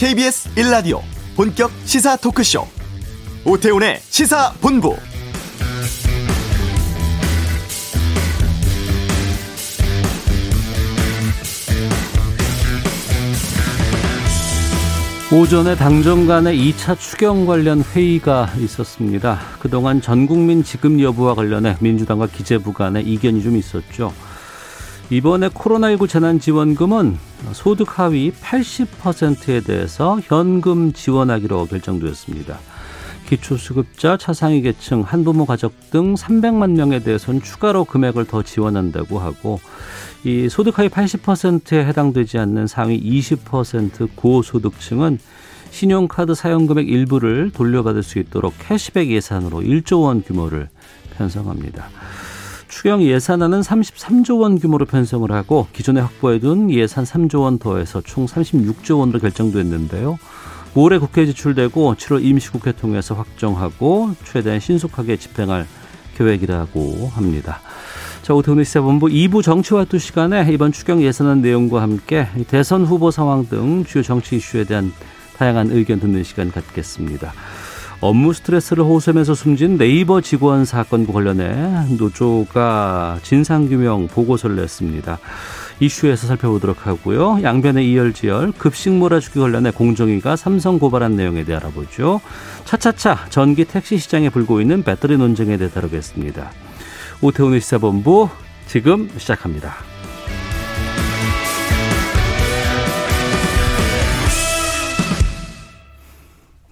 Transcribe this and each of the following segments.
KBS 1라디오 본격 시사 토크쇼 오태훈의 시사본부 오전에 당정 간의 2차 추경 관련 회의가 있었습니다. 그동안 전 국민 지급 여부와 관련해 민주당과 기재부 간의 이견이 좀 있었죠. 이번에 코로나19 재난지원금은 소득 하위 80%에 대해서 현금 지원하기로 결정되었습니다. 기초수급자, 차상위 계층, 한부모 가족 등 300만 명에 대해서는 추가로 금액을 더 지원한다고 하고 이 소득 하위 80%에 해당되지 않는 상위 20% 고소득층은 신용카드 사용금액 일부를 돌려받을 수 있도록 캐시백 예산으로 1조 원 규모를 편성합니다. 추경 예산안은 33조 원 규모로 편성을 하고 기존에 확보해둔 예산 3조 원 더해서 총 36조 원으로 결정됐는데요. 올해 국회에 지출되고 7월 임시국회 통해서 확정하고 최대한 신속하게 집행할 계획이라고 합니다. 자, 오태훈의 시사본부 2부 정치와 두 시간에 이번 추경 예산안 내용과 함께 대선 후보 상황 등 주요 정치 이슈에 대한 다양한 의견 듣는 시간 갖겠습니다. 업무 스트레스를 호소하면서 숨진 네이버 직원 사건과 관련해 노조가 진상규명 보고서를 냈습니다. 이슈에서 살펴보도록 하고요. 양변의 이열지열 급식 몰아주기 관련해 공정위가 삼성 고발한 내용에 대해 알아보죠. 차차차 전기 택시 시장에 불고 있는 배터리 논쟁에 대해 다루겠습니다. 오태훈의 시사본부 지금 시작합니다.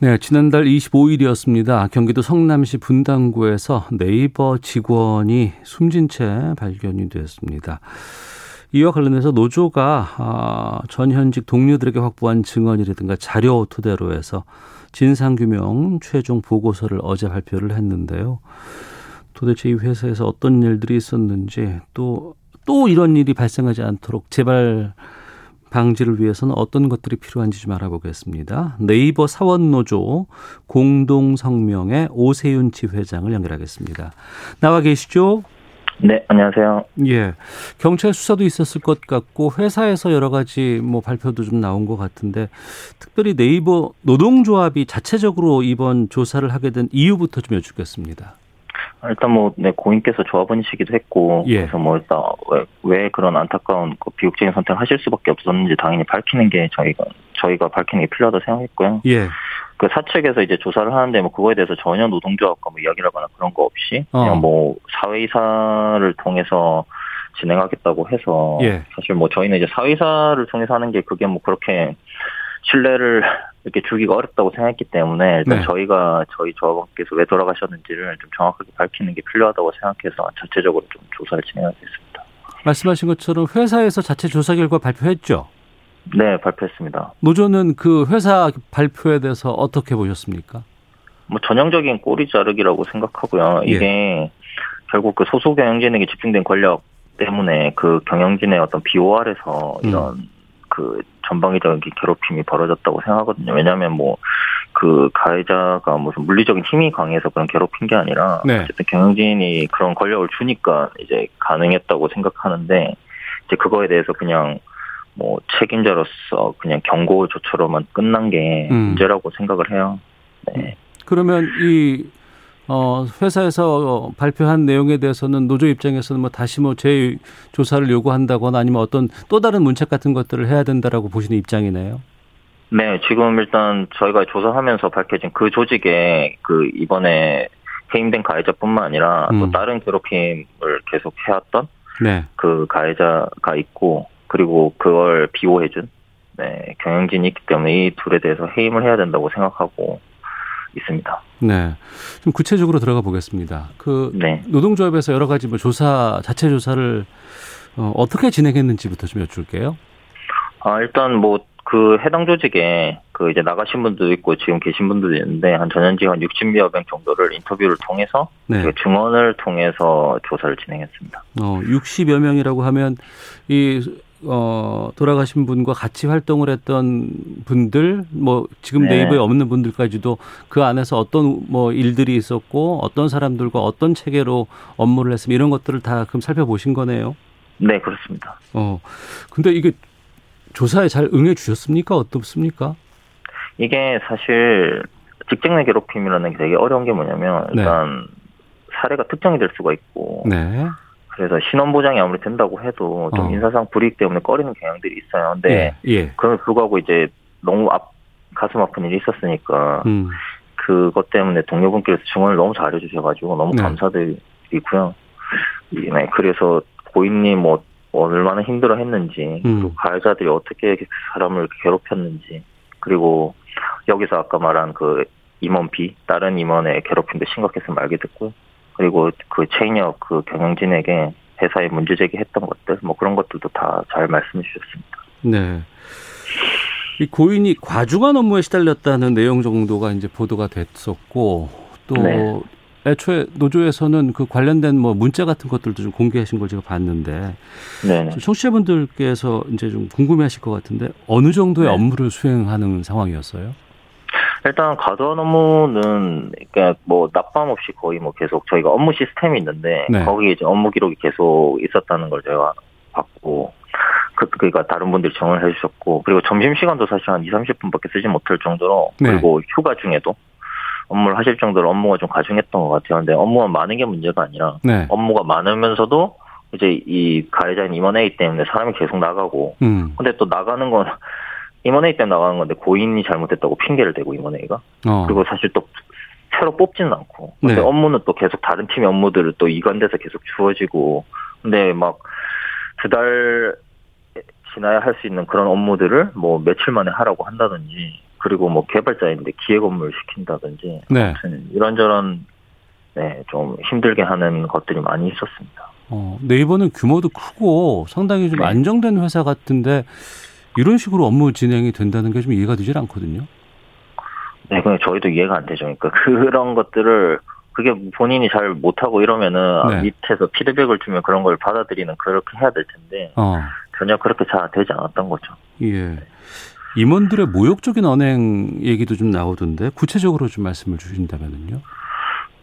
네, 지난달 25일이었습니다. 경기도 성남시 분당구에서 네이버 직원이 숨진 채 발견이 되었습니다. 이와 관련해서 노조가 아, 전현직 동료들에게 확보한 증언이라든가 자료 토대로 해서 진상규명 최종 보고서를 어제 발표를 했는데요. 도대체 이 회사에서 어떤 일들이 있었는지 또, 또 이런 일이 발생하지 않도록 제발 방지를 위해서는 어떤 것들이 필요한지 좀 알아보겠습니다. 네이버 사원노조 공동성명의 오세윤 지회장을 연결하겠습니다. 나와 계시죠? 네, 안녕하세요. 예. 경찰 수사도 있었을 것 같고 회사에서 여러 가지 뭐 발표도 좀 나온 것 같은데 특별히 네이버 노동조합이 자체적으로 이번 조사를 하게 된 이유부터 좀 여쭙겠습니다. 일단 뭐, 네, 고인께서 조합원이시기도 했고, 예. 그래서 뭐, 일단, 왜, 왜 그런 안타까운 그 비극적인 선택을 하실 수밖에 없었는지 당연히 밝히는 게 저희가, 저희가 밝히는 게 필요하다고 생각했고요. 예. 그 사측에서 이제 조사를 하는데 뭐 그거에 대해서 전혀 노동조합과 뭐 이야기를 하거나 그런 거 없이 어. 그냥 뭐 사회이사를 통해서 진행하겠다고 해서 예. 사실 뭐 저희는 이제 사회이사를 통해서 하는 게 그게 뭐 그렇게 신뢰를 이렇게 주기가 어렵다고 생각했기 때문에 일단 네. 저희가 저희 조합원께서 왜 돌아가셨는지를 좀 정확하게 밝히는 게 필요하다고 생각해서 자체적으로 좀 조사를 진행하겠습니다. 말씀하신 것처럼 회사에서 자체 조사 결과 발표했죠? 네, 발표했습니다. 노조는 그 회사 발표에 대해서 어떻게 보셨습니까? 뭐 전형적인 꼬리 자르기라고 생각하고요. 예. 이게 예. 결국 그 소수 경영진에게 집중된 권력 때문에 그 경영진의 어떤 비호알에서 이런 음. 그 전방위적인 괴롭힘이 벌어졌다고 생각하거든요. 왜냐하면 뭐 그 가해자가 무슨 물리적인 힘이 강해서 그런 괴롭힌 게 아니라 네. 어쨌든 경영진이 그런 권력을 주니까 이제 가능했다고 생각하는데 이제 그거에 대해서 그냥 뭐 책임자로서 그냥 경고 조처럼만 끝난 게 음. 문제라고 생각을 해요. 네. 그러면 이 어, 회사에서 발표한 내용에 대해서는 노조 입장에서는 뭐 다시 뭐 재조사를 요구한다거나 아니면 어떤 또 다른 문책 같은 것들을 해야 된다라고 보시는 입장이네요. 네, 지금 일단 저희가 조사하면서 밝혀진 그 조직에 그 이번에 해임된 가해자뿐만 아니라 음. 또 다른 괴롭힘을 계속 해왔던 네. 그 가해자가 있고 그리고 그걸 비호해준 네, 경영진이 있기 때문에 이 둘에 대해서 해임을 해야 된다고 생각하고 있습니다. 네. 좀 구체적으로 들어가 보겠습니다. 그 네. 노동조합에서 여러 가지 뭐 조사 자체 조사를 어, 어떻게 진행했는지부터 좀 여쭐게요. 아, 일단 뭐 그 해당 조직에 그 이제 나가신 분도 있고 지금 계신 분들도 있는데 한 전현직 한 60여 명 정도를 인터뷰를 통해서 네. 그 증언을 통해서 조사를 진행했습니다. 어, 60여 명이라고 하면 이 어, 돌아가신 분과 같이 활동을 했던 분들, 뭐, 지금 네. 네이버에 없는 분들까지도 그 안에서 어떤 뭐 일들이 있었고, 어떤 사람들과 어떤 체계로 업무를 했으면 이런 것들을 다 그럼 살펴보신 거네요? 네, 그렇습니다. 어, 근데 이게 조사에 잘 응해 주셨습니까? 어떻습니까? 이게 사실 직장 내 괴롭힘이라는 게 되게 어려운 게 뭐냐면 네. 일단 네. 사례가 특정이 될 수가 있고 네. 그래서 신원 보장이 아무리 된다고 해도 좀 어. 인사상 불이익 때문에 꺼리는 경향들이 있어요. 근데 예. 예. 그럼에도 불구하고 이제 너무 앞, 가슴 아픈 일이 있었으니까 음. 그것 때문에 동료분께서 증언을 너무 잘해주셔가지고 너무 네. 감사드리고요. 네, 그래서 고인님 뭐 얼마나 힘들어했는지 음. 그리고 가해자들이 어떻게 사람을 괴롭혔는지 그리고 여기서 아까 말한 그 임원 B 다른 임원의 괴롭힘도 심각했음을 알게 됐고요. 그리고 그 체인역 그 경영진에게 회사에 문제 제기했던 것들 뭐 그런 것들도 다 잘 말씀해 주셨습니다. 네. 이 고인이 과중한 업무에 시달렸다는 내용 정도가 이제 보도가 됐었고 또 네. 애초에 노조에서는 그 관련된 뭐 문자 같은 것들도 좀 공개하신 걸 제가 봤는데 네. 청취자분들께서 이제 좀 궁금해하실 것 같은데 어느 정도의 네. 업무를 수행하는 상황이었어요? 일단 과도한 업무는 그러니까 뭐 낮밤 없이 거의 뭐 계속 저희가 업무 시스템이 있는데 네. 거기에 이제 업무 기록이 계속 있었다는 걸 제가 봤고 그, 그니까 다른 분들이 정을 해주셨고 그리고 점심 시간도 사실 한 2, 30분밖에 쓰지 못할 정도로 네. 그리고 휴가 중에도 업무를 하실 정도로 업무가 좀 가중했던 것 같아요. 근데 업무가 많은 게 문제가 아니라 네. 업무가 많으면서도 이제 이 가해자인 임원회의 때문에 사람이 계속 나가고 음. 근데 또 나가는 건 임원회의 때문에 나가는 건데 고인이 잘못했다고 핑계를 대고 임원회의가 어. 그리고 사실 또 새로 뽑지는 않고 근데 네. 업무는 또 계속 다른 팀의 업무들을 또 이관돼서 계속 주어지고 근데 막 두 달 지나야 할 수 있는 그런 업무들을 뭐 며칠 만에 하라고 한다든지 그리고 뭐 개발자인데 기획 업무를 시킨다든지 네. 이런저런 네, 좀 힘들게 하는 것들이 많이 있었습니다. 어, 네이버는 규모도 크고 상당히 좀 네. 안정된 회사 같은데 이런 식으로 업무 진행이 된다는 게 좀 이해가 되질 않거든요. 네, 그냥 저희도 이해가 안 되죠. 그러니까 그런 것들을 그게 본인이 잘 못하고 이러면은 네. 밑에서 피드백을 주면 그런 걸 받아들이는 그렇게 해야 될 텐데 어. 전혀 그렇게 잘 되지 않았던 거죠. 예. 임원들의 모욕적인 언행 얘기도 좀 나오던데 구체적으로 좀 말씀을 주신다면요.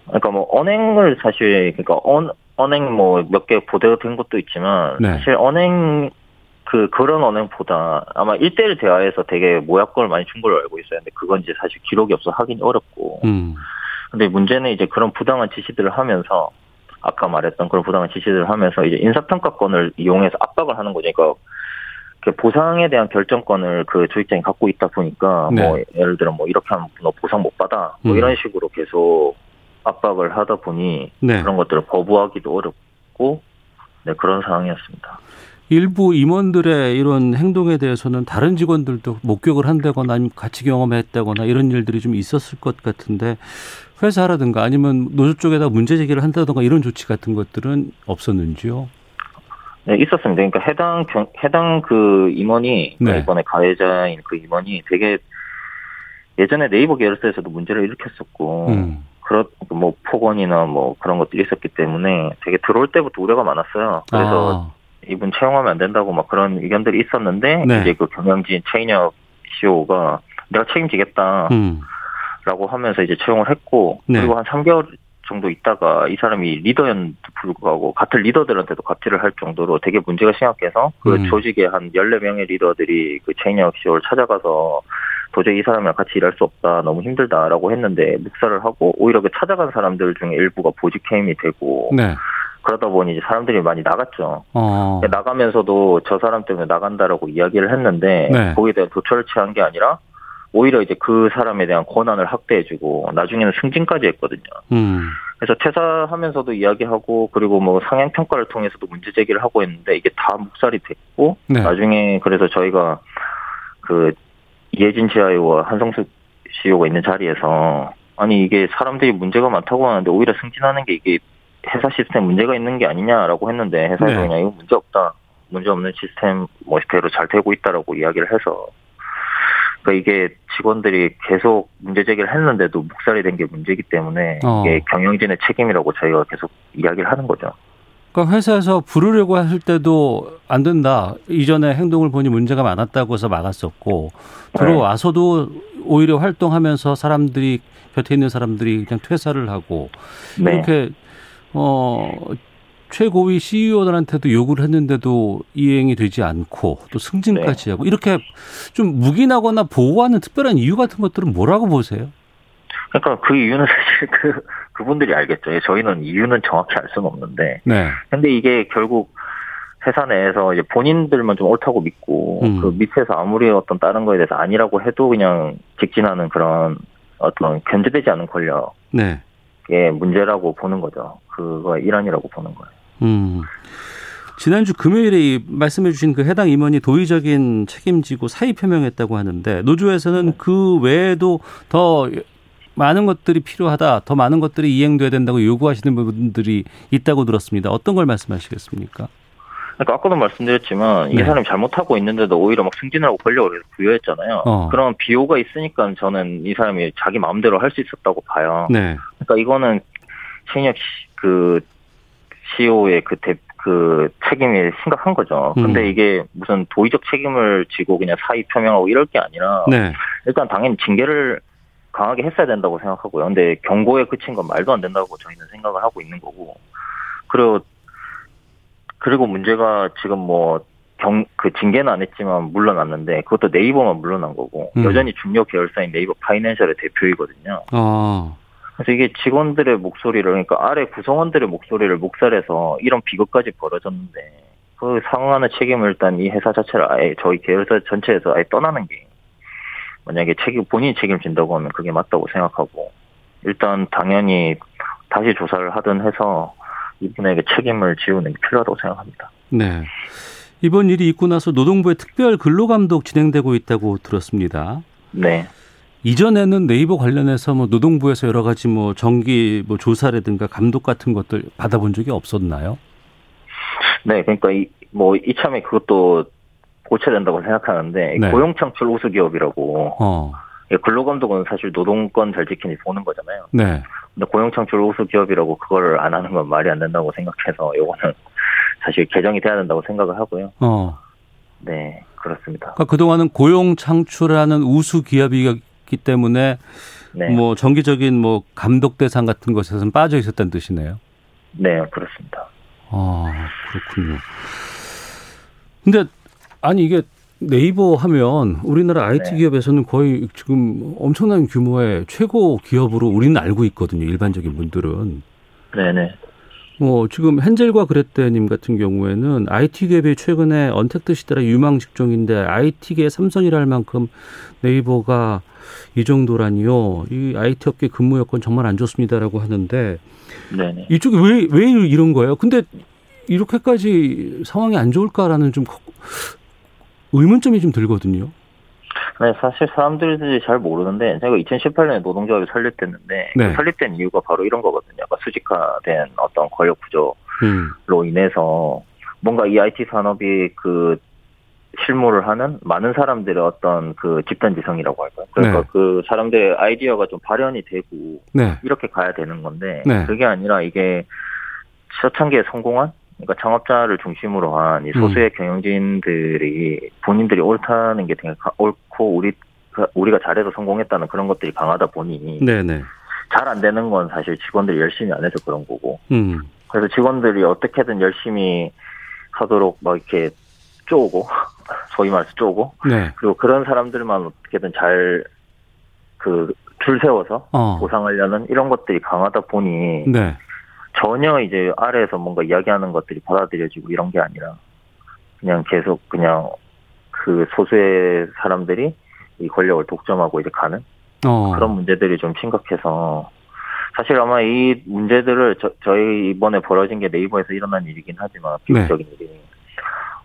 그러니까 뭐 언행을 사실 그러니까 언, 언행 뭐 몇 개 보도가 된 것도 있지만 네. 사실 언행 그 그런 언행보다 아마 일대일 대화에서 되게 모약권을 많이 준 걸로 알고 있어요. 근데 그건 이제 사실 기록이 없어 하긴 어렵고. 음. 근데 문제는 이제 그런 부당한 지시들을 하면서 아까 말했던 그런 부당한 지시들을 하면서 이제 인사평가권을 이용해서 압박을 하는 거죠. 그러니까 그 보상에 대한 결정권을 그 조직장이 갖고 있다 보니까 네. 뭐 예를 들어 뭐 이렇게 하면 너 보상 못 받아 뭐 음. 이런 식으로 계속 압박을 하다 보니 네. 그런 것들을 거부하기도 어렵고 네 그런 상황이었습니다. 일부 임원들의 이런 행동에 대해서는 다른 직원들도 목격을 한다거나 아니면 같이 경험했다거나 이런 일들이 좀 있었을 것 같은데 회사라든가 아니면 노조 쪽에다 문제 제기를 한다든가 이런 조치 같은 것들은 없었는지요? 네, 있었습니다. 그러니까 해당 경, 해당 그 임원이 네. 이번에 가해자인 그 임원이 되게 예전에 네이버 계열사에서도 문제를 일으켰었고 음. 그런 뭐 폭언이나 뭐 그런 것들이 있었기 때문에 되게 들어올 때부터 우려가 많았어요. 그래서 아. 이분 채용하면 안 된다고 막 그런 의견들이 있었는데 네. 이제 그 경영진 최인혁 CEO가 내가 책임지겠다. 음. 라고 하면서 이제 채용을 했고 네. 그리고 한 3개월 정도 있다가 이 사람이 리더였는데 불구하고 같은 리더들한테도 갑질을 할 정도로 되게 문제가 심각해서 그 음. 조직의 한 14명의 리더들이 그 체인혁 씨를 찾아가서 도저히 이 사람이랑 같이 일할 수 없다 너무 힘들다라고 했는데 묵살을 하고 오히려 그 찾아간 사람들 중에 일부가 보직 해임이 되고 네. 그러다 보니 이제 사람들이 많이 나갔죠. 어. 나가면서도 저 사람 때문에 나간다라고 이야기를 했는데 네. 거기에 대한 조처를 취한 게 아니라 오히려 이제 그 사람에 대한 권한을 확대해주고 나중에는 승진까지 했거든요. 음. 그래서 퇴사하면서도 이야기하고 그리고 뭐 상향 평가를 통해서도 문제 제기를 하고 있는데 이게 다 묵살이 됐고 네. 나중에 그래서 저희가 그 이혜진 지아이와 한성수 CEO가 있는 자리에서 아니 이게 사람들이 문제가 많다고 하는데 오히려 승진하는 게 이게 회사 시스템 문제가 있는 게 아니냐라고 했는데 회사에서 네. 그냥 이거 문제 없다 문제 없는 시스템 뭐 그대로 잘 되고 있다라고 이야기를 해서 그러니까 이게 직원들이 계속 문제 제기를 했는데도 묵살이 된 게 문제이기 때문에 어. 이게 경영진의 책임이라고 저희가 계속 이야기를 하는 거죠. 그러니까 회사에서 부르려고 했을 때도 안 된다. 이전에 행동을 보니 문제가 많았다고 해서 막았었고 들어와서도 오히려 활동하면서 사람들이 곁에 있는 사람들이 그냥 퇴사를 하고 네. 이렇게 어 최고위 CEO들한테도 요구를 했는데도 이행이 되지 않고 또 승진까지 네. 하고 이렇게 좀 묵인하거나 보호하는 특별한 이유 같은 것들은 뭐라고 보세요? 그러니까 그 이유는 사실 그 그분들이 알겠죠. 예, 저희는 이유는 정확히 알 수는 없는데. 네. 근데 이게 결국 회사 내에서 이제 본인들만 좀 옳다고 믿고 음. 그 밑에서 아무리 어떤 다른 거에 대해서 아니라고 해도 그냥 직진하는 그런 어떤 견제되지 않은 권력의 네. 문제라고 보는 거죠. 그거 일환이라고 보는 거예요. 음. 지난주 금요일에 말씀해 주신 그 해당 임원이 도의적인 책임지고 사의 표명했다고 하는데 노조에서는 네. 그 외에도 더 많은 것들이 필요하다, 더 많은 것들이 이행돼야 된다고 요구하시는 부분들이 있다고 들었습니다. 어떤 걸 말씀하시겠습니까? 그러니까 아까도 말씀드렸지만 네. 이 사람이 잘못하고 있는데도 오히려 막 승진하고 권력을 부여했잖아요. 어. 그런 비호가 있으니까 저는 이 사람이 자기 마음대로 할 수 있었다고 봐요. 네. 그러니까 이거는 신혁 그 CEO의 그, 대, 그 책임이 심각한 거죠. 근데 음. 이게 무슨 도의적 책임을 지고 그냥 사의 표명하고 이럴 게 아니라 네. 일단 당연히 징계를 강하게 했어야 된다고 생각하고요. 근데 경고에 그친 건 말도 안 된다고 저희는 생각을 하고 있는 거고. 그리고 그리고 문제가 지금 뭐 경, 그 징계는 안 했지만 물러났는데 그것도 네이버만 물러난 거고 음. 여전히 중요 계열사인 네이버 파이낸셜의 대표이거든요. 어. 그래서 이게 직원들의 목소리를 그러니까 아래 구성원들의 목소리를 목살해서 이런 비극까지 벌어졌는데 그 상황하는 책임을 일단 이 회사 자체를 아예 저희 계열사 전체에서 아예 떠나는 게 만약에 책임 본인이 책임진다고 하면 그게 맞다고 생각하고 일단 당연히 다시 조사를 하든 해서 이분에게 책임을 지우는 게 필요하다고 생각합니다. 네. 이번 일이 있고 나서 노동부의 특별 근로감독 진행되고 있다고 들었습니다. 네. 이전에는 네이버 관련해서 뭐 노동부에서 여러 가지 뭐 정기 뭐 조사라든가 감독 같은 것들 받아본 적이 없었나요? 네, 그러니까 이, 뭐 이참에 그것도 고쳐야 된다고 생각하는데 네. 고용창출 우수 기업이라고 어. 예, 근로감독은 사실 노동권 잘 지키니 보는 거잖아요. 네. 고용창출 우수 기업이라고 그걸 안 하는 건 말이 안 된다고 생각해서 이거는 사실 개정이 돼야 된다고 생각을 하고요. 어. 네, 그렇습니다. 그러니까 그동안은 고용 창출하는 우수 기업이기 때문에 네. 뭐 정기적인 뭐 감독 대상 같은 것에서는 빠져 있었다는 뜻이네요. 네, 그렇습니다. 아, 그렇군요. 근데 아니 이게 네이버 하면 우리나라 IT 네. 기업에서는 거의 지금 엄청난 규모의 최고 기업으로 우리는 알고 있거든요. 일반적인 분들은. 네네. 뭐 지금 헨젤과 그레테님 같은 경우에는 IT 기업이 최근에 언택트 시대라 유망 직종인데 IT계 삼선이랄 만큼 네이버가 이 정도라니요. 이 IT 업계 근무 여건 정말 안 좋습니다라고 하는데 네네. 이쪽이 왜 왜 이런 거예요? 근데 이렇게까지 상황이 안 좋을까라는 좀 의문점이 좀 들거든요. 네, 사실 사람들이 잘 모르는데 제가 2018년에 노동조합이 설립됐는데 네. 그 설립된 이유가 바로 이런 거거든요. 그러니까 수직화된 어떤 권력 구조로 음. 인해서 뭔가 이 IT 산업이 그 실무를 하는 많은 사람들의 어떤 그 집단지성이라고 할까요? 그러니까 네. 그 사람들의 아이디어가 좀 발현이 되고 네. 이렇게 가야 되는 건데 네. 그게 아니라 이게 초창기에 성공한 그러니까 창업자를 중심으로 한이 소수의 음. 경영진들이 본인들이 옳다는 게 되게 옳고 우리 그 우리가 잘해서 성공했다는 그런 것들이 강하다 보니 잘안 되는 건 사실 직원들이 열심히 안 해서 그런 거고 음. 그래서 직원들이 어떻게든 열심히 하도록 막 이렇게 쪼고 소위 말해서 쪼고 네. 그리고 그런 사람들만 어떻게든 잘 그 줄 세워서 어. 보상하려는 이런 것들이 강하다 보니 네. 전혀 이제 아래에서 뭔가 이야기하는 것들이 받아들여지고 이런 게 아니라 그냥 계속 그냥 그 소수의 사람들이 이 권력을 독점하고 이제 가는 어. 그런 문제들이 좀 심각해서 사실 아마 이 문제들을 저, 저희 이번에 벌어진 게 네이버에서 일어난 일이긴 하지만 비극적인 네. 일이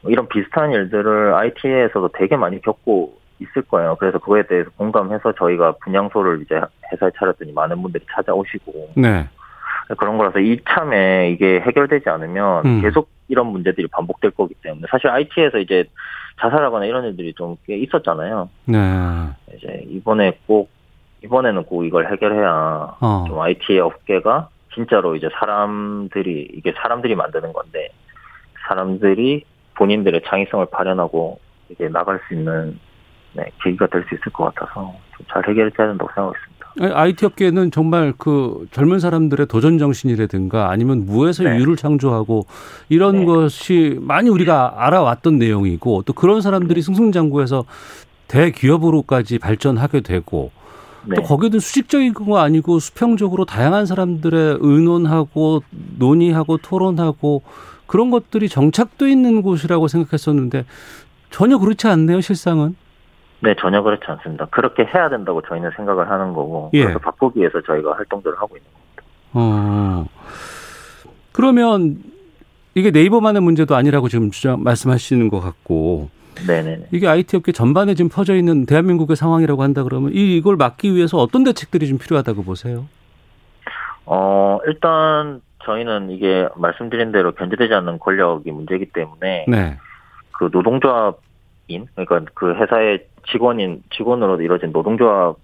이런 비슷한 일들을 IT에서도 되게 많이 겪고 있을 거예요. 그래서 그거에 대해서 공감해서 저희가 분향소를 이제 회사에 차렸더니 많은 분들이 찾아오시고 네. 그런 거라서 이참에 이게 해결되지 않으면 음. 계속 이런 문제들이 반복될 거기 때문에 사실 IT에서 이제 자살하거나 이런 일들이 좀 꽤 있었잖아요. 네. 이제 이번에 꼭 이번에는 꼭 이걸 해결해야 어. 좀 IT 업계가 진짜로 이제 사람들이 이게 사람들이 만드는 건데 사람들이 본인들의 창의성을 발현하고 이제 나갈 수 있는 네, 계기가 될 수 있을 것 같아서 좀잘 해결해야 된다고 생각하겠습니다. IT 업계는 정말 그 젊은 사람들의 도전 정신이라든가 아니면 무에서 네. 유를 창조하고 이런 네. 것이 많이 우리가 알아왔던 내용이고 또 그런 사람들이 네. 승승장구해서 대기업으로까지 발전하게 되고 네. 또 거기도 수직적인 거 아니고 수평적으로 다양한 사람들의 의논하고 논의하고 토론하고 그런 것들이 정착돼 있는 곳이라고 생각했었는데 전혀 그렇지 않네요, 실상은. 네, 전혀 그렇지 않습니다. 그렇게 해야 된다고 저희는 생각을 하는 거고 예. 그래서 바꾸기 위해서 저희가 활동들을 하고 있는 겁니다. 어. 그러면 이게 네이버만의 문제도 아니라고 지금 주장 말씀하시는 것 같고 네네. 이게 IT 업계 전반에 지금 퍼져 있는 대한민국의 상황이라고 한다 그러면 이걸 막기 위해서 어떤 대책들이 좀 필요하다고 보세요? 어, 일단 저희는 이게 말씀드린 대로 견제되지 않는 권력이 문제이기 때문에 네. 그 노동조합인 그러니까 그 회사의 직원인 직원으로 이루어진 노동조합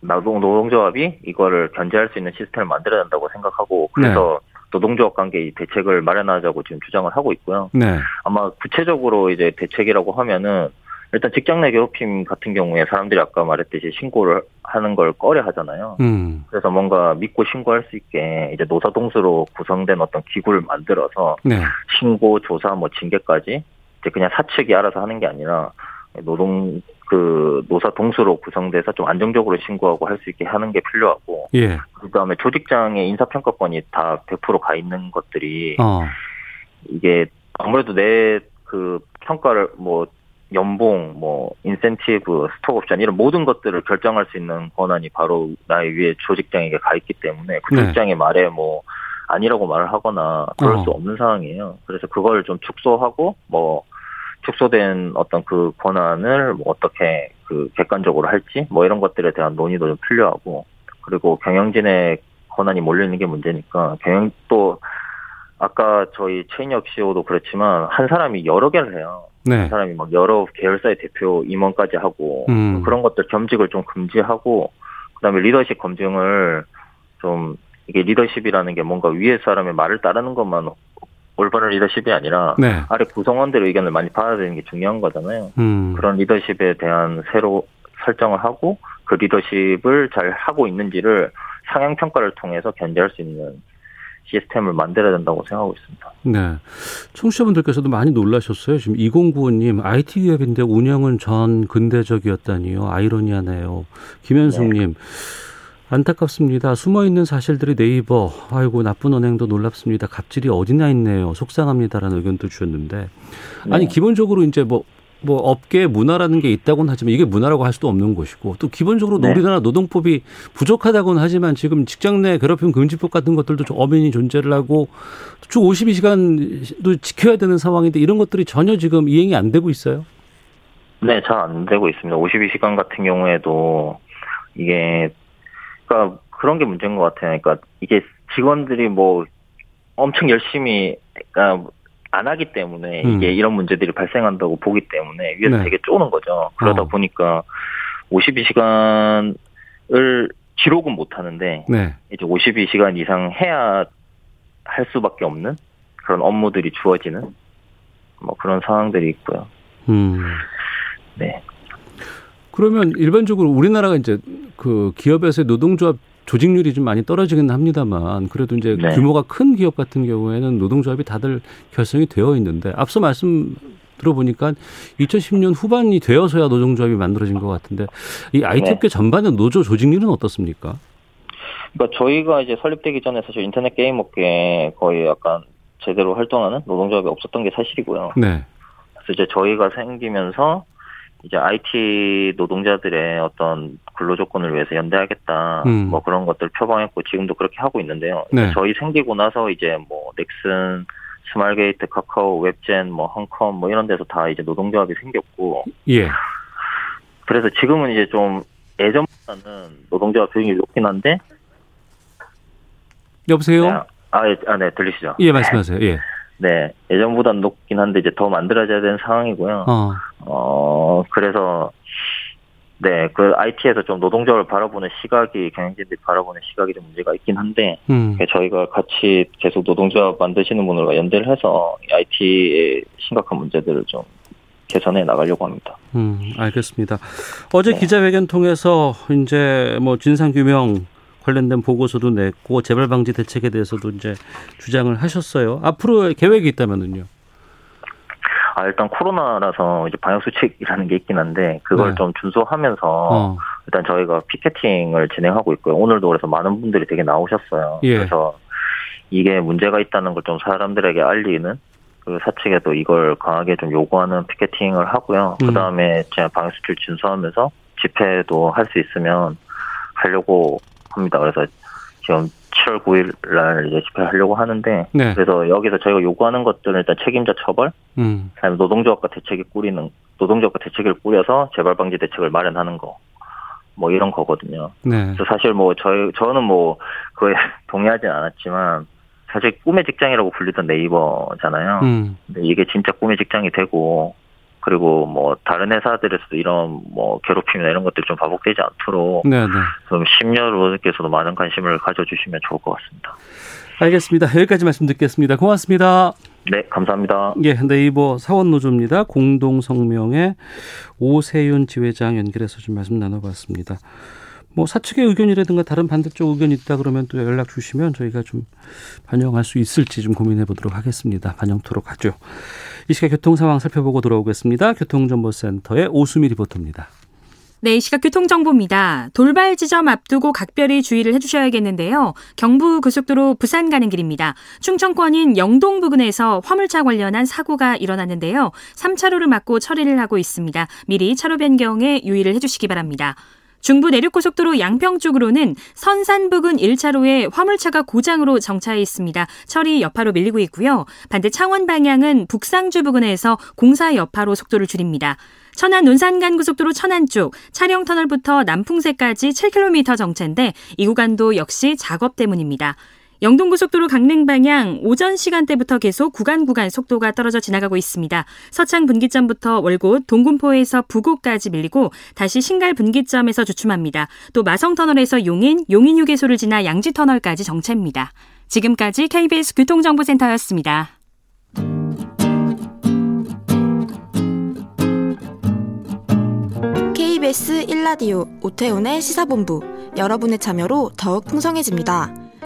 노동 노동조합이 이거를 견제할 수 있는 시스템을 만들어야 된다고 생각하고 그래서 네. 노동조합 관계 대책을 마련하자고 지금 주장을 하고 있고요. 네. 아마 구체적으로 이제 대책이라고 하면은 일단 직장 내 괴롭힘 같은 경우에 사람들이 아까 말했듯이 신고를 하는 걸 꺼려 하잖아요. 음. 그래서 뭔가 믿고 신고할 수 있게 이제 노사동수로 구성된 어떤 기구를 만들어서 네. 신고, 조사, 뭐 징계까지 이제 그냥 사측이 알아서 하는 게 아니라 노동 그 노사 동수로 구성돼서 좀 안정적으로 신고하고 할 수 있게 하는 게 필요하고 예. 그다음에 조직장의 인사평가권이 다 100%가 있는 것들이 어. 이게 아무래도 내 그 평가를 뭐 연봉, 뭐 인센티브, 스톡 옵션 이런 모든 것들을 결정할 수 있는 권한이 바로 나의 위에 조직장에게 가 있기 때문에 그 네. 조직장의 말에 뭐 아니라고 말을 하거나 그럴 어. 수 없는 상황이에요. 그래서 그걸 좀 축소하고 뭐 축소된 어떤 그 권한을 뭐 어떻게 그 객관적으로 할지 뭐 이런 것들에 대한 논의도 좀 필요하고 그리고 경영진의 권한이 몰려 있는 게 문제니까 경영 또 아까 저희 최인혁 CEO도 그렇지만 한 사람이 여러 개를 해요. 네. 한 사람이 막 여러 계열사의 대표 임원까지 하고 음. 그런 것들 겸직을 좀 금지하고 그다음에 리더십 검증을 좀 이게 리더십이라는 게 뭔가 위에 사람의 말을 따르는 것만 올바른 리더십이 아니라 네. 아래 구성원들의 의견을 많이 받아들이는 게 중요한 거잖아요. 음. 그런 리더십에 대한 새로 설정을 하고 그 리더십을 잘 하고 있는지를 상향 평가를 통해서 견제할 수 있는 시스템을 만들어야 된다고 생각하고 있습니다. 네. 청취자분들께서도 많이 놀라셨어요. 지금 2095님, IT 기업인데 운영은 전 근대적이었다니요. 아이러니하네요. 김현숙님, 네. 안타깝습니다. 숨어 있는 사실들이 네이버, 아이고 나쁜 언행도 놀랍습니다. 갑질이 어디나 있네요. 속상합니다라는 의견도 주셨는데, 아니 네. 기본적으로 이제 뭐뭐 뭐 업계 문화라는 게 있다고는 하지만 이게 문화라고 할 수도 없는 것이고 또 기본적으로 네. 우리나라 노동법이 부족하다고는 하지만 지금 직장 내 괴롭힘 금지법 같은 것들도 좀 엄연히 존재를 하고 주 52시간도 지켜야 되는 상황인데 이런 것들이 전혀 지금 이행이 안 되고 있어요. 네, 잘 안 되고 있습니다. 52시간 같은 경우에도 이게 그러니까 그런 게 문제인 것 같아요. 그러니까 이게 직원들이 뭐 엄청 열심히 그러니까 안 하기 때문에 음. 이게 이런 문제들이 발생한다고 보기 때문에 위에서 네. 되게 쪼는 거죠. 그러다 어. 보니까 52시간을 기록은 못 하는데 네. 이제 52시간 이상 해야 할 수밖에 없는 그런 업무들이 주어지는 뭐 그런 상황들이 있고요. 음. 네. 그러면 일반적으로 우리나라가 이제 그 기업에서의 노동조합 조직률이 좀 많이 떨어지긴 합니다만 그래도 이제 네. 규모가 큰 기업 같은 경우에는 노동조합이 다들 결성이 되어 있는데 앞서 말씀 들어보니까 2010년 후반이 되어서야 노동조합이 만들어진 것 같은데 이 IT 업계 네. 전반의 노조 조직률은 어떻습니까? 그러니까 저희가 이제 설립되기 전에 사실 인터넷 게임 업계에 거의 약간 제대로 활동하는 노동조합이 없었던 게 사실이고요. 네. 그래서 이제 저희가 생기면서 이제 IT 노동자들의 어떤 근로 조건을 위해서 연대하겠다 음. 뭐 그런 것들 표방했고 지금도 그렇게 하고 있는데요. 네. 저희 생기고 나서 이제 뭐 넥슨, 스마일게이트, 카카오, 웹젠, 뭐 한컴 뭐 이런 데서 다 이제 노동조합이 생겼고 예. 그래서 지금은 이제 좀 예전보다는 노동조합 비중이 높긴 한데 여보세요? 네. 아, 예, 아, 네, 들리시죠? 예, 말씀하세요. 예. 네, 예전보다는 높긴 한데 이제 더 만들어져야 되는 상황이고요. 어, 어 그래서 네, 그 IT에서 좀 노동자를 바라보는 시각이 경영진들이 바라보는 시각이 좀 문제가 있긴 한데 음. 저희가 같이 계속 노동자 만드시는 분들과 연대를 해서 IT의 심각한 문제들을 좀 개선해 나가려고 합니다. 음, 알겠습니다. 어제 네. 기자회견 통해서 이제 뭐 진상 규명 관련된 보고서도 냈고 재발 방지 대책에 대해서도 이제 주장을 하셨어요. 앞으로의 계획이 있다면은요. 아 일단 코로나라서 이제 방역 수칙이라는 게 있긴 한데 그걸 네. 좀 준수하면서 어. 일단 저희가 피켓팅을 진행하고 있고요. 오늘도 그래서 많은 분들이 되게 나오셨어요. 예. 그래서 이게 문제가 있다는 걸 좀 사람들에게 알리는 그 사측에도 이걸 강하게 좀 요구하는 피켓팅을 하고요. 음. 그 다음에 제가 방역 수칙 준수하면서 집회도 할 수 있으면 하려고 합니다. 그래서 지금 7월 9일 날 이제 집회하려고 하는데 네. 그래서 여기서 저희가 요구하는 것들은 일단 책임자 처벌, 음. 그다음에 노동조합과 대책이 꾸리는 노동조합과 대책을 꾸려서 재발 방지 대책을 마련하는 거. 뭐 이런 거거든요. 네. 그래서 사실 뭐 저희 저는 뭐 그에 동의하진 않았지만 사실 꿈의 직장이라고 불리던 네이버잖아요. 음. 근데 이게 진짜 꿈의 직장이 되고 그리고 뭐 다른 회사들에서도 이런 뭐 괴롭힘이나 이런 것들이 좀 반복되지 않도록 네네. 네. 좀 심여로께서도 많은 관심을 가져주시면 좋을 것 같습니다. 알겠습니다. 여기까지 말씀 듣겠습니다. 고맙습니다. 네, 감사합니다. 예, 네이버 사원노조입니다. 공동성명의 오세윤 지회장 연결해서 좀 말씀 나눠봤습니다. 뭐 사측의 의견이라든가 다른 반대쪽 의견이 있다 그러면 또 연락 주시면 저희가 좀 반영할 수 있을지 좀 고민해 보도록 하겠습니다. 반영토록 하죠. 이 시각 교통 상황 살펴보고 돌아오겠습니다. 교통정보센터의 오수미 리포터입니다. 네, 시각 교통정보입니다. 돌발 지점 앞두고 각별히 주의를 해주셔야겠는데요. 경부 고속도로 부산 가는 길입니다. 충청권인 영동 부근에서 화물차 관련한 사고가 일어났는데요. 3차로를 막고 처리를 하고 있습니다. 미리 차로 변경에 유의를 해주시기 바랍니다. 중부 내륙고속도로 양평 쪽으로는 선산 부근 1차로에 화물차가 고장으로 정차해 있습니다. 처리 여파로 밀리고 있고요. 반대 창원 방향은 북상주 부근에서 공사 여파로 속도를 줄입니다. 천안 논산간 고속도로 천안 쪽 차량 터널부터 남풍새까지 7km 정체인데 이 구간도 역시 작업 때문입니다. 영동고속도로 강릉 방향 오전 시간대부터 계속 구간 구간 속도가 떨어져 지나가고 있습니다. 서창 분기점부터 월곶 동군포에서 부곡까지 밀리고 다시 신갈 분기점에서 주춤합니다. 또 마성터널에서 용인, 용인 휴게소를 지나 양지터널까지 정체입니다. 지금까지 KBS 교통정보센터였습니다. KBS 1라디오 오태훈의 시사본부 여러분의 참여로 더욱 풍성해집니다.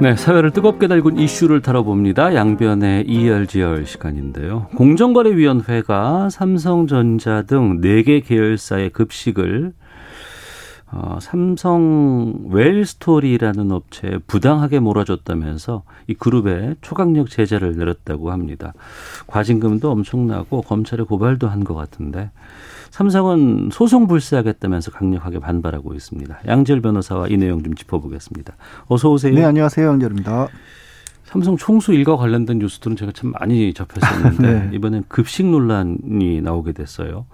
네, 사회를 뜨겁게 달군 이슈를 다뤄봅니다. 양변의 이열지열 시간인데요. 공정거래위원회가 삼성전자 등 4개 계열사의 급식을 어, 삼성 웰스토리라는 업체에 부당하게 몰아줬다면서 이 그룹에 초강력 제재를 내렸다고 합니다. 과징금도 엄청나고 검찰에 고발도 한 것 같은데 삼성은 소송 불사하겠다면서 강력하게 반발하고 있습니다. 양질 변호사와 이 내용 좀 짚어보겠습니다. 어서 오세요. 네, 안녕하세요. 양질입니다. 삼성 총수 일과 관련된 뉴스들은 제가 참 많이 접했었는데 네. 이번엔 급식 논란이 나오게 됐어요.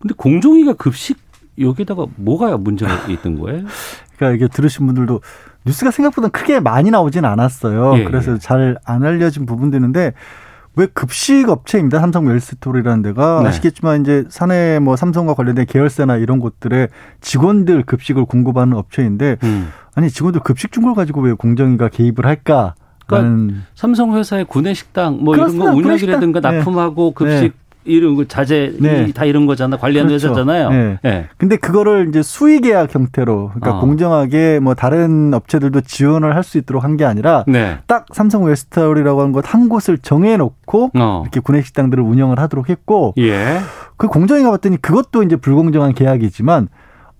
근데 공정위가 급식 여기다가 뭐가 문제가 있던 거예요? 그러니까 이게 들으신 분들도 뉴스가 생각보다 크게 많이 나오진 않았어요. 예, 그래서 예. 잘안 알려진 부분도 있는데 왜 급식 업체입니다. 삼성 웰스토리라는 데가 네. 아시겠지만 이제 사내 뭐 삼성과 관련된 계열사나 이런 곳들의 직원들 급식을 공급하는 업체인데 음. 아니 직원들 급식 준 걸 가지고 왜 공정위가 개입을 할까? 그러니까 삼성 회사의 구내식당 뭐 그렇습니다. 이런 거 운영이라든가 네. 납품하고 급식 네. 이런 거 자재 네. 다 이런 거잖아 관련 그렇죠. 회사잖아요. 네. 네. 근데 그거를 이제 수의 계약 형태로 그러니까 어. 공정하게 뭐 다른 업체들도 지원을 할 수 있도록 한 게 아니라 네. 딱 삼성 웨스트홀이라고 하는 것한 곳을 정해 놓고 어. 이렇게 구내식당들을 운영을 하도록 했고 예. 그 공정위가 봤더니 그것도 이제 불공정한 계약이지만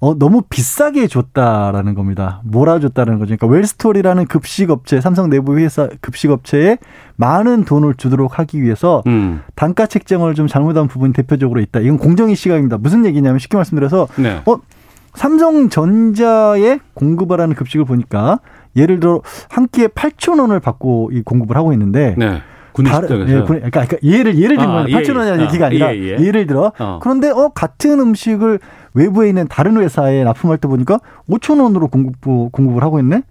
어, 너무 비싸게 줬다라는 겁니다. 몰아줬다는 거죠. 그러니까 웰스토리라는 급식업체, 삼성 내부 회사 급식업체에 많은 돈을 주도록 하기 위해서 음. 단가 책정을 좀 잘못한 부분이 대표적으로 있다. 이건 공정위 시각입니다. 무슨 얘기냐면 쉽게 말씀드려서 네. 어, 삼성전자에 공급을 하는 급식을 보니까 예를 들어 한 끼에 8천 원을 받고 이 공급을 하고 있는데 네. 군식당에서 예, 그러니까, 그러니까 예를 예를 들면 아, 8천 원이라는 예, 얘기가 아 니라 예, 예. 를 들어 어. 그런데 어 같은 음식을 외부에 있는 다른 회사에 납품할 때 보니까 5천 원으로 공급 공급을 하고 있네.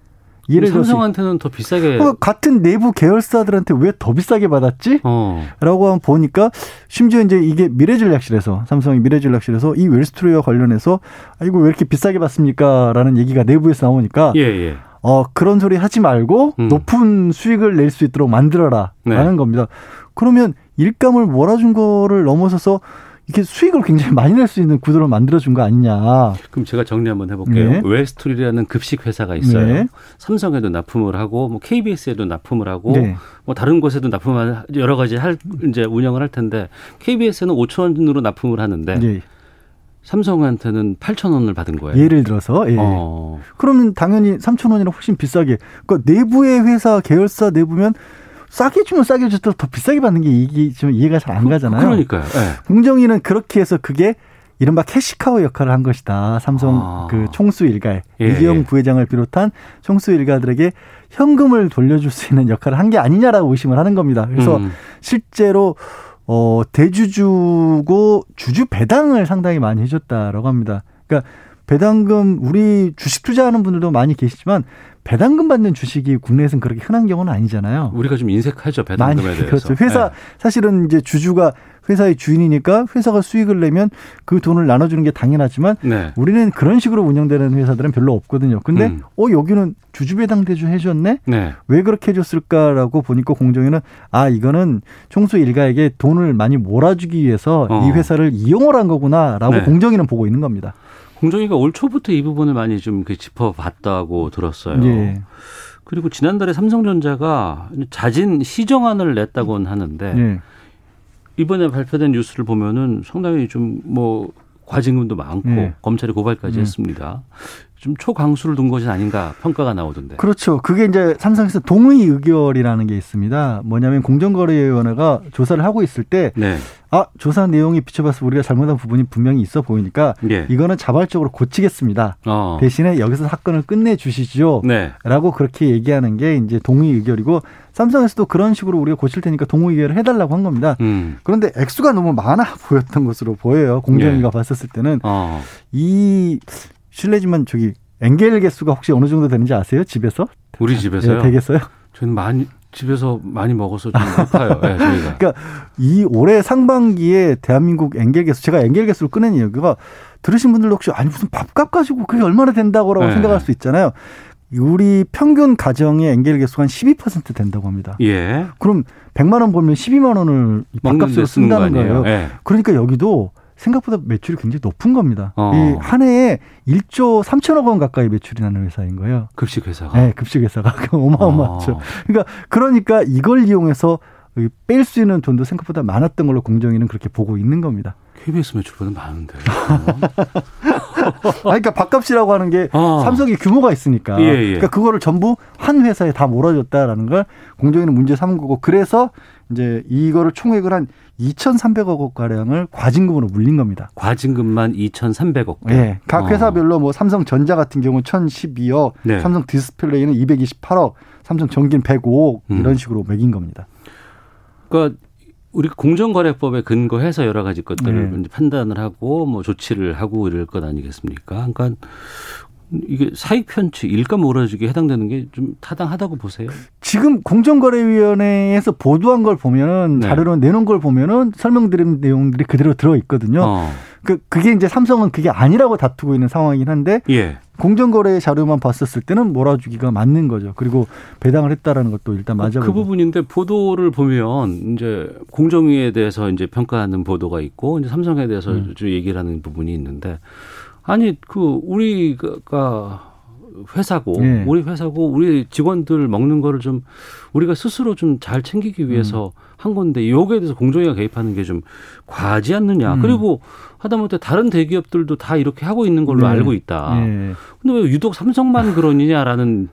예를 들어 삼성한테는 더 비싸게 어, 같은 내부 계열사들한테 왜 더 비싸게 받았지? 어. 라고 한번 보니까 심지어 이제 이게 미래전략실에서 삼성이 미래전략실에서 이 웰스트리와 관련해서 아 이거 왜 이렇게 비싸게 받습니까?라는 얘기가 내부에서 나오니까 예, 예. 어 그런 소리 하지 말고 음. 높은 수익을 낼 수 있도록 만들어라라는 네. 겁니다. 그러면 일감을 몰아준 거를 넘어서서 이게 수익을 굉장히 많이 낼 수 있는 구도를 만들어준 거 아니냐. 그럼 제가 정리 한번 해볼게요. 네. 웨스트리라는 급식 회사가 있어요. 네. 삼성에도 납품을 하고, 뭐 KBS에도 납품을 하고, 네. 뭐 다른 곳에도 납품을 여러 가지 할 이제 운영을 할 텐데 KBS는 5천 원으로 납품을 하는데. 네. 삼성한테는 8천 원을 받은 거예요. 예를 들어서, 예. 어. 그러면 당연히 3천 원이나 훨씬 비싸게. 그러니까 내부의 회사 계열사 내부면 싸게 주면 싸게 줬더 더 비싸게 받는 게 이게 좀 이해가 잘 안 가잖아요. 그러니까요. 네. 공정위는 그렇게 해서 그게 이른바 캐시카우 역할을 한 것이다. 삼성 아. 그 총수 일가 예, 이기영 예. 부회장을 비롯한 총수 일가들에게 현금을 돌려줄 수 있는 역할을 한 게 아니냐라고 의심을 하는 겁니다. 그래서 음. 실제로 어 대주주고 주주 배당을 상당히 많이 해줬다라고 합니다. 그러니까 배당금 우리 주식 투자하는 분들도 많이 계시지만 배당금 받는 주식이 국내에서는 그렇게 흔한 경우는 아니잖아요. 우리가 좀 인색하죠 배당금에 많이, 대해서. 그렇죠. 회사 네. 사실은 이제 주주가 회사의 주인이니까 회사가 수익을 내면 그 돈을 나눠주는 게 당연하지만 네. 우리는 그런 식으로 운영되는 회사들은 별로 없거든요. 근데 음. 어 여기는 주주 배당 대주 해줬네. 네. 왜 그렇게 해줬을까라고 보니까 공정위는 아 이거는 총수 일가에게 돈을 많이 몰아주기 위해서 어. 이 회사를 이용을 한 거구나라고 네. 공정위는 보고 있는 겁니다. 공정위가 올 초부터 이 부분을 많이 좀 짚어봤다고 들었어요. 예. 그리고 지난달에 삼성전자가 자진 시정안을 냈다고는 하는데 예. 이번에 발표된 뉴스를 보면은 상당히 좀 뭐 과징금도 많고 예. 검찰이 고발까지 예. 했습니다. 좀 초강수를 둔 것이 아닌가 평가가 나오던데. 그렇죠. 그게 이제 삼성에서 동의 의결이라는 게 있습니다. 뭐냐면 공정거래위원회가 조사를 하고 있을 때, 네. 아 조사 내용이 비춰봐서 우리가 잘못한 부분이 분명히 있어 보이니까 네. 이거는 자발적으로 고치겠습니다. 어. 대신에 여기서 사건을 끝내 주시죠. 네. 라고 그렇게 얘기하는 게 이제 동의 의결이고 삼성에서도 그런 식으로 우리가 고칠 테니까 동의 의결을 해달라고 한 겁니다. 음. 그런데 액수가 너무 많아 보였던 것으로 보여요. 공정위가 네. 봤었을 때는 어. 이 실례지만 저기 엔겔 개수가 혹시 어느 정도 되는지 아세요? 집에서? 우리 집에서요? 네, 되겠어요? 저는 많이 집에서 많이 먹어서 좀 아파요. 네, 저희가. 그러니까 이 올해 상반기에 대한민국 엔겔 개수 제가 엔겔 개수를 꺼낸 이유가 들으신 분들도 혹시 아니 무슨 밥값 가지고 그게 얼마나 된다고라고 네. 생각할 수 있잖아요. 우리 평균 가정의 엔겔 개수가 한 12% 된다고 합니다. 예. 그럼 100만 원 벌면 12만 원을 밥값으로 쓴다는 거예요. 예. 그러니까 여기도 생각보다 매출이 굉장히 높은 겁니다. 어. 이한 해에 1조 3천억 원 가까이 매출이 나는 회사인 거예요. 급식 회사가. 네, 급식 회사가 어마어마하죠. 어. 그러니까 그러니까 이걸 이용해서 뺄 수 있는 돈도 생각보다 많았던 걸로 공정위는 그렇게 보고 있는 겁니다. KBS 매출보다 많은데. 아, 그러니까 밥값이라고 하는 게 아. 삼성이 규모가 있으니까. 예, 예. 그러니까 그거를 전부 한 회사에 다 몰아줬다라는 걸 공정위는 문제 삼은 거고 그래서 이제 이거를 총액을 한 2,300억 원 가량을 과징금으로 물린 겁니다. 과징금만 2,300억. 네. 각 어. 회사별로 뭐 삼성전자 같은 경우 1,012억, 네. 삼성 디스플레이는 228억, 삼성 전기는 105억 음. 이런 식으로 매긴 겁니다. 그러니까 우리 공정거래법에 근거해서 여러 가지 것들을 네. 판단을 하고 뭐 조치를 하고 이럴 것 아니겠습니까? 그러니까 이게 사익 편취, 일감 몰아주기 해당되는 게 좀 타당하다고 보세요? 지금 공정거래위원회에서 보도한 걸 보면은 네. 자료로 내놓은 걸 보면은 설명드린 내용들이 그대로 들어 있거든요. 어. 그 그게 이제 삼성은 그게 아니라고 다투고 있는 상황이긴 한데 예. 공정거래 자료만 봤었을 때는 몰아주기가 맞는 거죠. 그리고 배당을 했다라는 것도 일단 맞아. 그 부분인데 보도를 보면 이제 공정위에 대해서 이제 평가하는 보도가 있고 이제 삼성에 대해서 음. 얘기를 하는 부분이 있는데 아니 그 우리가 회사고 네. 우리 회사고 우리 직원들 먹는 거를 좀 우리가 스스로 좀 잘 챙기기 위해서 음. 한 건데 여기에 대해서 공정위가 개입하는 게 좀 과하지 않느냐. 음. 그리고 하다못해 다른 대기업들도 다 이렇게 하고 있는 걸로 네. 알고 있다. 네. 근데 왜 유독 삼성만 그러느냐라는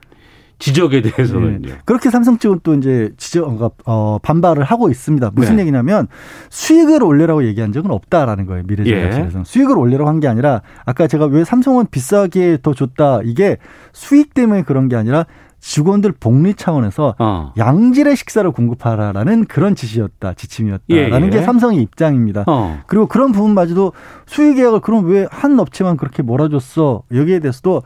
지적에 대해서는 네. 그렇게 삼성 측은 또 이제 지적 어, 반발을 하고 있습니다. 무슨 네. 얘기냐면 수익을 올리라고 얘기한 적은 없다라는 거예요. 미래전략실에서 예. 수익을 올리라고 한 게 아니라 아까 제가 왜 삼성은 비싸게 더 줬다 이게 수익 때문에 그런 게 아니라 직원들 복리 차원에서 어. 양질의 식사를 공급하라라는 그런 지시였다, 지침이었다라는 예, 예. 게 삼성의 입장입니다. 어. 그리고 그런 부분마저도 수익 계약을 그럼 왜 한 업체만 그렇게 몰아줬어? 여기에 대해서도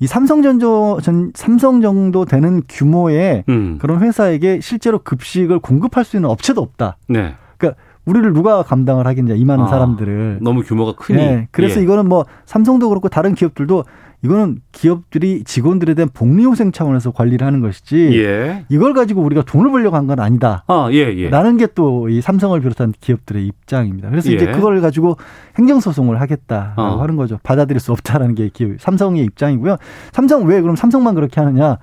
이 삼성전조 전 삼성 정도 되는 규모의 음. 그런 회사에게 실제로 급식을 공급할 수 있는 업체도 없다. 네. 그러니까 우리를 누가 감당을 하겠냐 이 많은 아, 사람들을 너무 규모가 크니. 네. 그래서 예. 이거는 뭐 삼성도 그렇고 다른 기업들도 이거는 기업들이 직원들에 대한 복리후생 차원에서 관리를 하는 것이지 예. 이걸 가지고 우리가 돈을 벌려고 한 건 아니다. 아, 예, 예. 라는 게 또 이 삼성을 비롯한 기업들의 입장입니다. 그래서 예. 이제 그걸 가지고 행정소송을 하겠다라고 어. 하는 거죠. 받아들일 수 없다라는 게 기업, 삼성의 입장이고요. 삼성 왜 그럼 삼성만 그렇게 하느냐?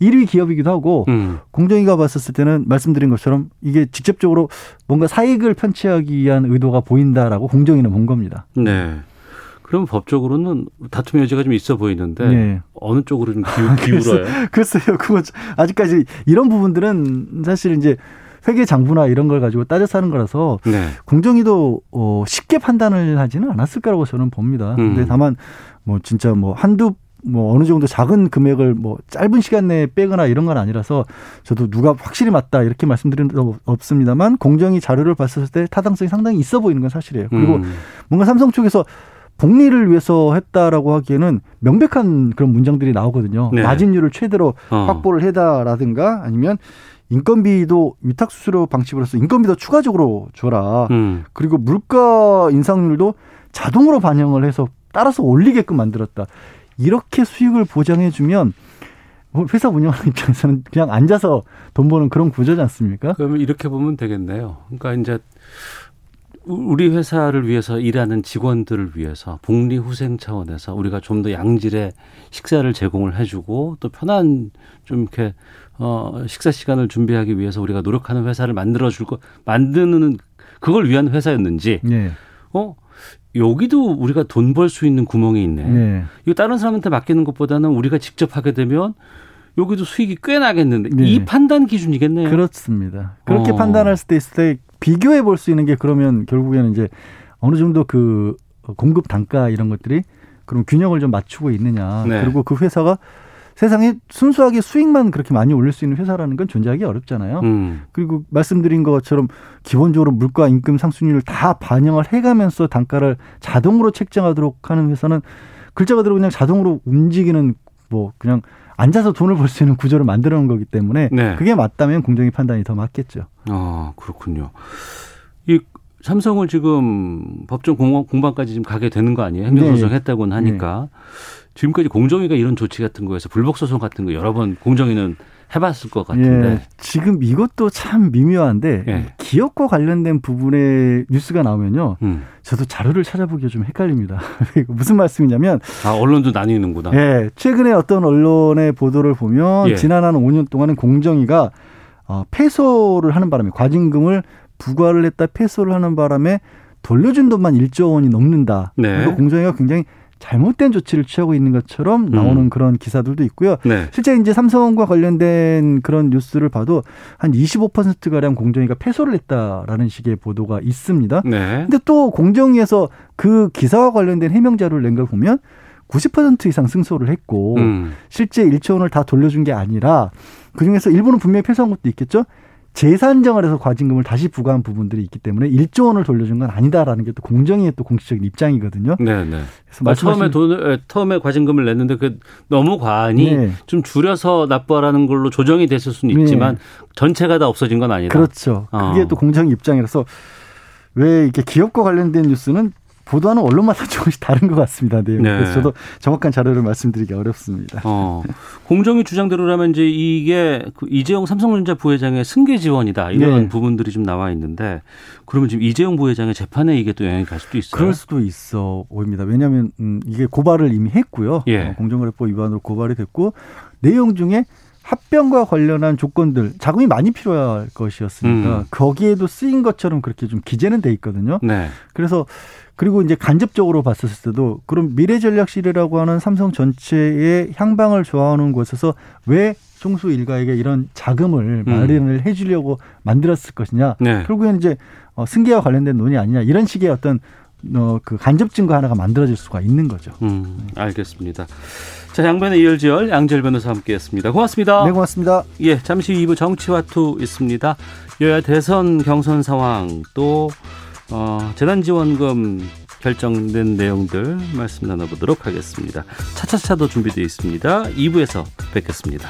1위 기업이기도 하고 음. 공정위가 봤었을 때는 말씀드린 것처럼 이게 직접적으로 뭔가 사익을 편취하기 위한 의도가 보인다라고 공정위는 본 겁니다. 네. 그럼 법적으로는 다툼 여지가 좀 있어 보이는데 네. 어느 쪽으로 좀 기울, 기울어요? 글쎄요, 그거 아직까지 이런 부분들은 사실 이제 회계 장부나 이런 걸 가지고 따져서 하는 거라서 네. 공정위도 어 쉽게 판단을 하지는 않았을 거라고 저는 봅니다. 음. 근데 다만 뭐 진짜 뭐 한두 뭐 어느 정도 작은 금액을 뭐 짧은 시간 내에 빼거나 이런 건 아니라서 저도 누가 확실히 맞다 이렇게 말씀드린 적 없습니다만 공정위 자료를 봤을 때 타당성이 상당히 있어 보이는 건 사실이에요. 그리고 음. 뭔가 삼성 쪽에서 복리를 위해서 했다라고 하기에는 명백한 그런 문장들이 나오거든요. 네. 마진율을 최대로 어. 확보를 해다라든가 아니면 인건비도 위탁 수수료 방식으로서 인건비도 추가적으로 줘라. 음. 그리고 물가 인상률도 자동으로 반영을 해서 따라서 올리게끔 만들었다. 이렇게 수익을 보장해 주면 회사 운영하는 입장에서는 그냥 앉아서 돈 버는 그런 구조지 않습니까? 그러면 이렇게 보면 되겠네요. 그러니까 이제 우리 회사를 위해서 일하는 직원들을 위해서 복리 후생 차원에서 우리가 좀 더 양질의 식사를 제공을 해주고 또 편한 좀 이렇게 어 식사 시간을 준비하기 위해서 우리가 노력하는 회사를 만들어 줄거 만드는 그걸 위한 회사였는지 네. 어 여기도 우리가 돈 벌 수 있는 구멍이 있네. 네. 이거 다른 사람한테 맡기는 것보다는 우리가 직접 하게 되면 여기도 수익이 꽤 나겠는데 네. 이 판단 기준이겠네요. 그렇습니다. 그렇게 어. 판단할 때 있을 때 비교해 볼 수 있는 게 그러면 결국에는 이제 어느 정도 그 공급 단가 이런 것들이 그럼 균형을 좀 맞추고 있느냐. 네. 그리고 그 회사가 세상에 순수하게 수익만 그렇게 많이 올릴 수 있는 회사라는 건 존재하기 어렵잖아요. 음. 그리고 말씀드린 것처럼 기본적으로 물가 임금 상승률을 다 반영을 해가면서 단가를 자동으로 책정하도록 하는 회사는 글자 가대로 그냥 자동으로 움직이는 뭐 그냥 앉아서 돈을 벌 수 있는 구조를 만들어 놓은 거기 때문에 네. 그게 맞다면 공정위 판단이 더 맞겠죠. 아, 그렇군요. 이 삼성을 지금 법정 공방까지 지금 가게 되는 거 아니에요? 행정소송 네. 했다고는 하니까. 네. 지금까지 공정위가 이런 조치 같은 거에서 불복소송 같은 거 여러 번 공정위는 해봤을 것 같은데. 예, 지금 이것도 참 미묘한데 예. 기업과 관련된 부분에 뉴스가 나오면요. 음. 저도 자료를 찾아보기가 좀 헷갈립니다. 무슨 말씀이냐면 아 언론도 나뉘는구나. 예, 최근에 어떤 언론의 보도를 보면 예. 지난 한 5년 동안은 공정위가 어, 패소를 하는 바람에 과징금을 부과를 했다 패소를 하는 바람에 돌려준 돈만 1조 원이 넘는다. 네. 그리고 공정위가 굉장히 잘못된 조치를 취하고 있는 것처럼 나오는 음. 그런 기사들도 있고요. 네. 실제 이제 삼성과 관련된 그런 뉴스를 봐도 한 25%가량 공정위가 패소를 했다라는 식의 보도가 있습니다. 네. 근데 또 공정위에서 그 기사와 관련된 해명 자료를 낸 걸 보면 90% 이상 승소를 했고 음. 실제 1조 원을 다 돌려준 게 아니라 그중에서 일부는 분명히 패소한 것도 있겠죠. 재산정을 해서 과징금을 다시 부과한 부분들이 있기 때문에 1조 원을 돌려준 건 아니다라는 게 또 공정위의 또 공식적인 입장이거든요. 네, 네. 그래서 아, 처음에 돈을 처음에 과징금을 냈는데 그 너무 과하니 네. 좀 줄여서 납부하라는 걸로 조정이 됐을 수는 있지만 네. 전체가 다 없어진 건 아니다. 그렇죠. 그게 어. 또 공정위 입장이라서 왜 이렇게 기업과 관련된 뉴스는 보도하는 언론마다 조금씩 다른 것 같습니다. 네. 네. 그래서 저도 정확한 자료를 말씀드리기 어렵습니다. 어, 공정위 주장대로라면 이제 이게 그 이재용 삼성전자 부회장의 승계 지원이다 이런 네. 부분들이 좀 나와 있는데 그러면 지금 이재용 부회장의 재판에 이게 또 영향이 갈 수도 있어요. 그럴 수도 있어 보입니다. 왜냐하면 음, 이게 고발을 이미 했고요. 예. 어, 공정거래법 위반으로 고발이 됐고 내용 중에 합병과 관련한 조건들 자금이 많이 필요할 것이었으니까 음. 거기에도 쓰인 것처럼 그렇게 좀 기재는 돼 있거든요. 네. 그래서 그리고 이제 간접적으로 봤었을 때도 그럼 미래전략실이라고 하는 삼성 전체의 향방을 좋아하는 곳에서 왜 총수 일가에게 이런 자금을 음. 마련을 해주려고 만들었을 것이냐. 네. 결국에는 이제 어, 승계와 관련된 논의 아니냐 이런 식의 어떤 어, 그 간접 증거 하나가 만들어질 수가 있는 거죠. 음, 알겠습니다. 자, 양변의 이열지열 양절 변호사 함께했습니다. 고맙습니다. 네, 고맙습니다. 예, 잠시 후 2부 정치와투 있습니다. 여야 대선 경선 상황 또 어, 재난지원금 결정된 내용들 말씀 나눠보도록 하겠습니다. 차차차도 준비되어 있습니다. 2부에서 뵙겠습니다.